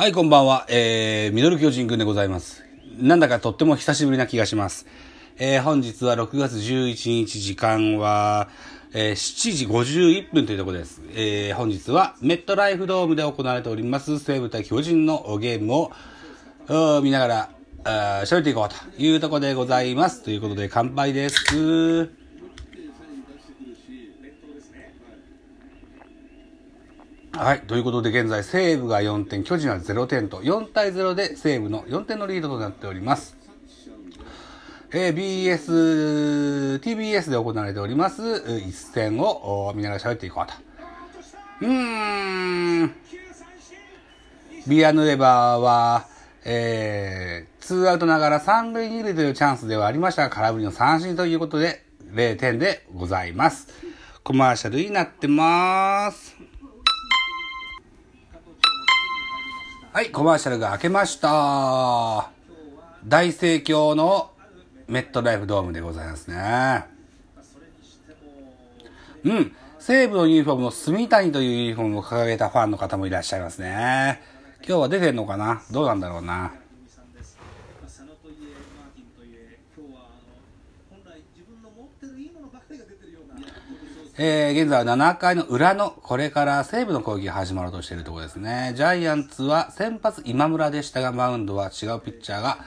はい、こんばんは。えー、ミドル巨人くんでございます。なんだかとっても久しぶりな気がします。えー、本日は6月11日、時間は、えー、7時51分というところです。えー、本日はメットライフドームで行われております西武対巨人のゲームを見ながら、喋っていこうというところでございます。ということで乾杯です。はい。ということで、現在、西武が4点、巨人は0点と、4対0で西武の4点のリードとなっております。えー BS、TBS で行われております、一戦を見ながら喋っていこうと。うーん。ビアヌエバーは、えー、ツーアウトながら三塁二塁というチャンスではありましたが、空振りの三振ということで、0点でございます。コマーシャルになってます。はい、コマーシャルが明けました。大盛況のメットライフドームでございますね。うん。西武のユニフォームの住谷というユニフォームを掲げたファンの方もいらっしゃいますね。今日は出てんのかな？どうなんだろうな？佐野といえマーティンといえ今日はあの本来自分の持ってるいいものばかりが出てるようなえー、現在は7回の裏の、これから西武の攻撃が始まろうとしているところですね。ジャイアンツは先発今村でしたが、マウンドは違うピッチャーが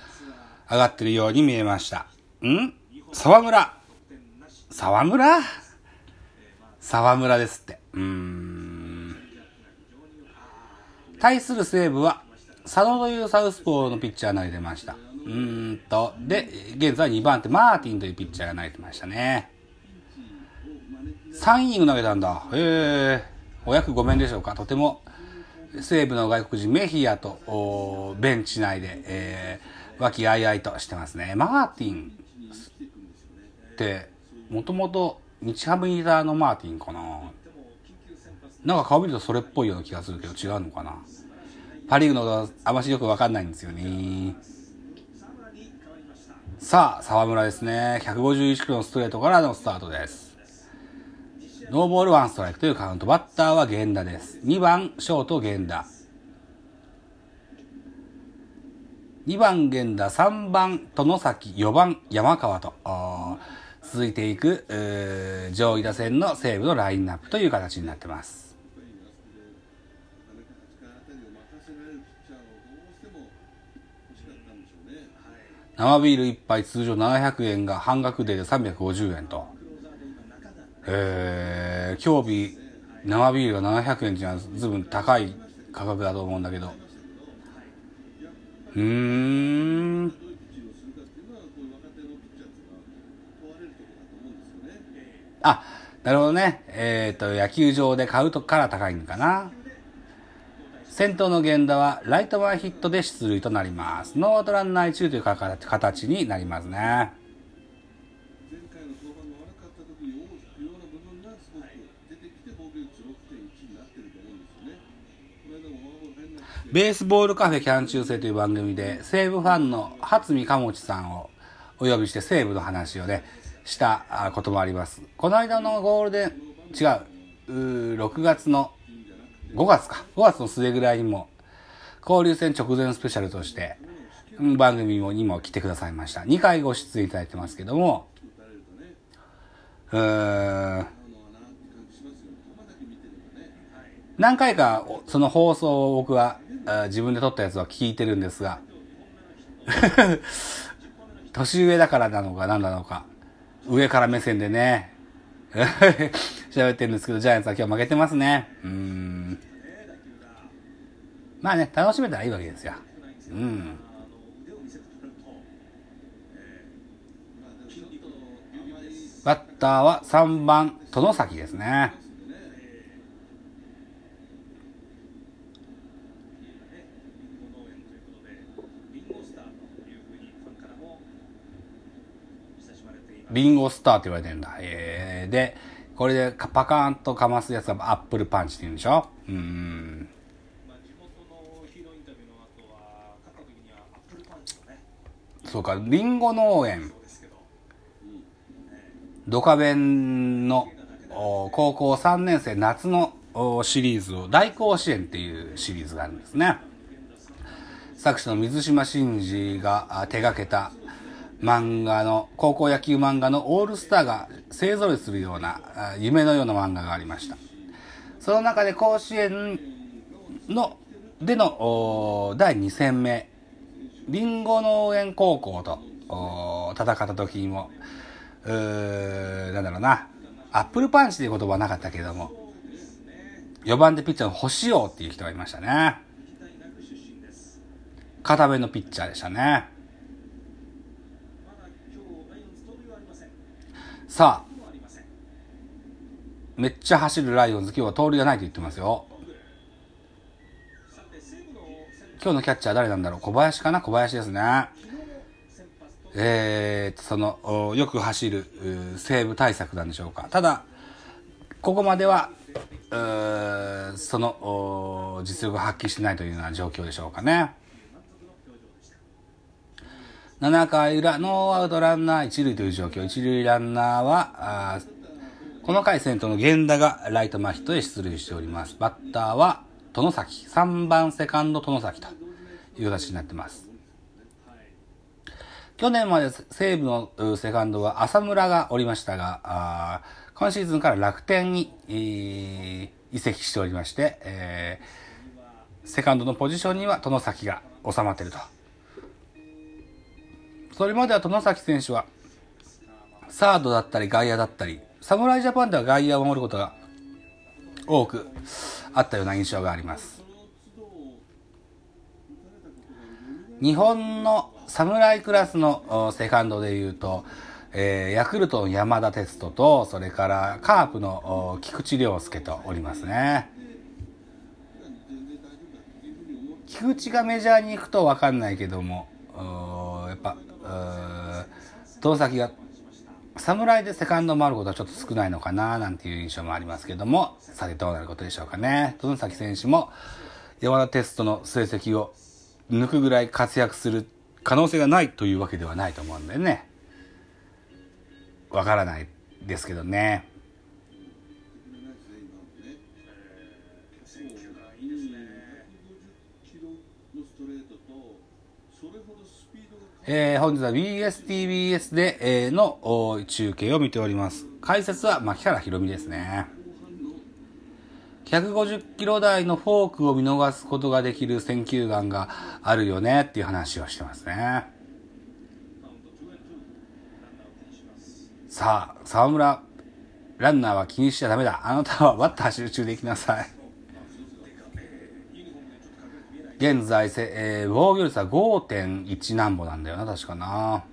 上がってるように見えました。ん？沢村沢村？沢村ですって。うーん。対する西武は、佐野というサウスポーのピッチャーが投げてました。うーんと、で、現在2番手、マーティンというピッチャーが投げてましたね。3イニング投げたんだ。へえ。お役ごめんでしょうか？とても、西武の外国人メヒアと、ベンチ内で、えー、和気あいあいとしてますね。マーティンって、もともと日ハムにいたあのマーティンかな？なんか顔見るとそれっぽいような気がするけど違うのかな？パリーグのことはあましよくわかんないんですよね。さあ、沢村ですね。151キロのストレートからのスタートです。ノーボールワンストライクというカウント。バッターは源田です。2番、ショート源田。2番源田、3番外崎、4番山川と、続いていく、上位打線の西武のラインナップという形になってます。生ビール1杯通常700円が半額で350円と。えー、今日日生ビールが700円っていうのはずいぶん高い価格だと思うんだけど。うーん。あ、なるほどね。えっ、と、野球場で買うとから高いのかな。先頭の源田はライト前ヒットで出塁となります。ノーアウトランナー1という形になりますね。ベースボールカフェキャン中世という番組で西武ファンの初見鴨地さんをお呼びして西武の話をね、したこともあります。この間のゴールデン、違う、う6月の、5月か、5月の末ぐらいにも、交流戦直前スペシャルとして、番組にも来てくださいました。2回ご出演いただいてますけども、うーん、何回かその放送を僕は自分で撮ったやつは聞いてるんですが、年上だからなのか何なのか、上から目線でね、喋ってるんですけど、ジャイアンツは今日負けてますね。うん。まあね、楽しめたらいいわけですよ。うん。バッターは3番、外崎ですね。リンゴスターって言われてるんだ。えー、で、これでパカーンとかますやつがアップルパンチって言うんでしょ？うーん。そうか、リンゴ農園、ドカベンのお高校3年生夏のおシリーズを大甲子園っていうシリーズがあるんですね。作者の水島真司があ手掛けた漫画の、高校野球漫画のオールスターが勢揃いするような夢のような漫画がありました。その中で甲子園の、での第2戦目、リンゴ農園高校と戦った時にも、うーなんだろうな、アップルパンチという言葉はなかったけども、4番でピッチャーの星王っていう人がいましたね。片目のピッチャーでしたね。まだ今日ライオンズ盗塁はありませんさあ、めっちゃ走るライオンズ、今日は盗塁がないと言ってますよ。今日のキャッチャー誰なんだろう？小林かな？小林ですね。昨日の先発とえー、その、よく走るうー西武対策なんでしょうか。ただ、ここまでは、その、実力を発揮してないというような状況でしょうかね。7回裏、ノーアウトランナー1塁という状況。1塁ランナーは、あーこの回先頭の源田がライト前ヒットで出塁しております。バッターは、殿崎。3番セカンド殿崎という形になってます。去年まで西武のセカンドは浅村がおりましたが、あ今シーズンから楽天に、えー移籍しておりまして、えーセカンドのポジションには殿崎が収まっていると。それまでは殿崎選手は、サードだったり外野だったり、侍ジャパンでは外野を守ることが多くあったような印象があります。日本の侍クラスのセカンドでいうと、えーヤクルトの山田哲人と、それからカープの菊池涼介とおりますね。菊池がメジャーに行くと分かんないけども、遠崎が侍でセカンドもあることはちょっと少ないのかななんていう印象もありますけども、さてどうなることでしょうかね。遠崎選手も山田テストの成績を抜くぐらい活躍する可能性がないというわけではないと思うんでね。わからないですけどね。えー本日は BSTBS で、えーの中継を見ております。解説は牧原宏美ですね。150キロ台のフォークを見逃すことができる選球眼があるよねっていう話をしてますね。さあ、沢村、ランナーは気にしちゃダメだ。あなたはバッター集中できなさい。現在せ、えー防御率は5.1何歩なんだよな、確かな。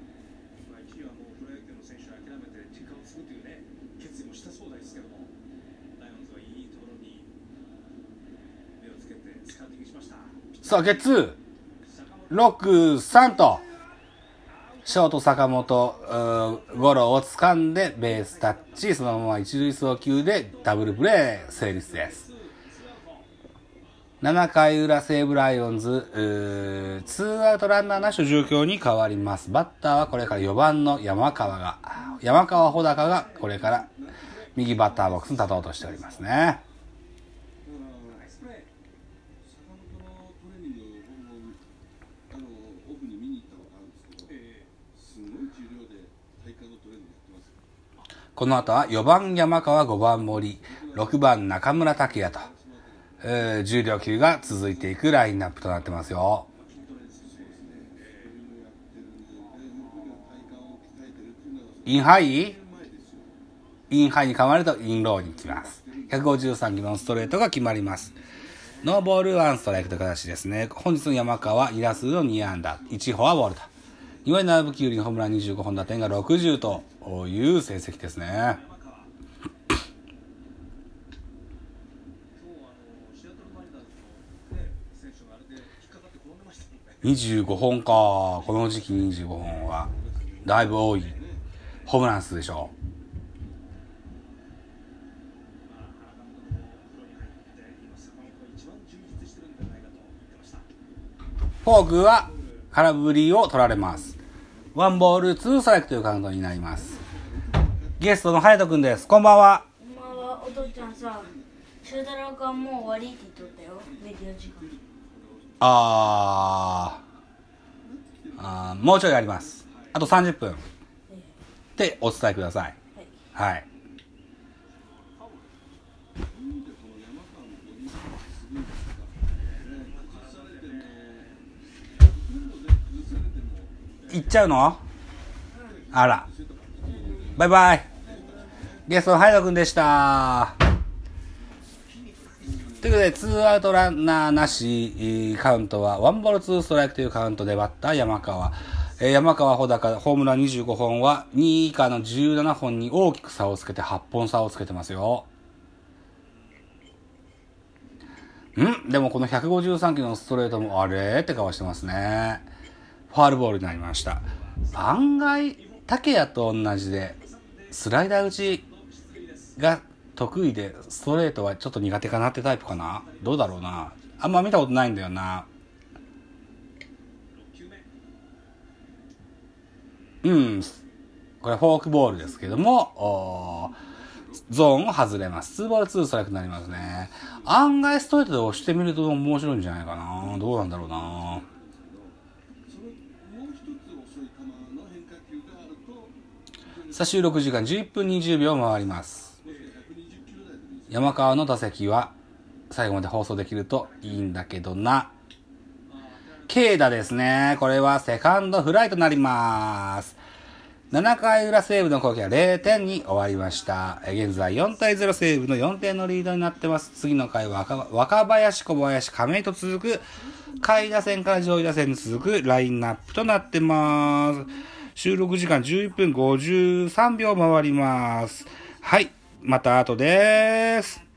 さあ、ゲッツー、6、3と、ショート坂本、ゴロを掴んでベースタッチ、そのまま一塁送球でダブルプレー成立です。7回裏西武ライオンズ、ツーアウトランナーなしの状況に変わります。バッターはこれから4番の山川が、山川穂高がこれから右バッターボックスに立とうとしておりますね。この後は4番山川、5番森、6番中村剛也と、えー重量級が続いていくラインナップとなってますよ。インハイ？インハイに変わるとインローに来ます。153キロのストレートが決まります。ノーボールワンストライクという形ですね。本日の山川、2打数の2安打、1フォアボールと。2割7分9厘、ホームラン25本打点が60という成績ですね。今日あのシアトルマリナーズの、ね、選手があれで引っかかって転んでましたもんね25本か。この時期25本は、だいぶ多い。ホームラン数でしょう。フォークは空振りを取られます。ワンボールツーストライクというカウントになります。ゲストの隼人くんです。こんばんは。今はお父ちゃんさ、修太郎君はもう終わりって言っとったよ、メディア時間。あー。あーもうちょいあります。あと30分。でお伝えください。はい。なんでこの山川のボディーするんですか、ね、崩されても、ほとんどで崩されても、行っちゃうの？あら。バイバイ。ゲストのハイドくんでした。ということで、ツーアウトランナーなし、カウントは、ワンボールツーストライクというカウントでバッター山川。えー山川穂高、ホームラン25本は、2位以下の17本に大きく差をつけて、8本差をつけてますよ。ん？でもこの153キロのストレートも、あれって顔してますね。ファールボールになりました。案外、竹谷と同じで、スライダー打ちが得意で、ストレートはちょっと苦手かなってタイプかなどうだろうな。あんま見たことないんだよな。うん。これフォークボールですけども、ゾーンを外れます。2ボール2ストライクになりますね。案外ストレートで押してみると面白いんじゃないかな。どうなんだろうな。さあ収録時間11分20秒回ります。山川の打席は最後まで放送できるといいんだけどな。軽打ですね。これはセカンドフライとなります。7回裏西武の攻撃は0点に終わりました。現在4対0西武の4点のリードになってます。次の回は若若林、小林、亀井と続く下位打線から上位打線に続くラインナップとなってます。収録時間11分53秒回ります。はい。また後でーす。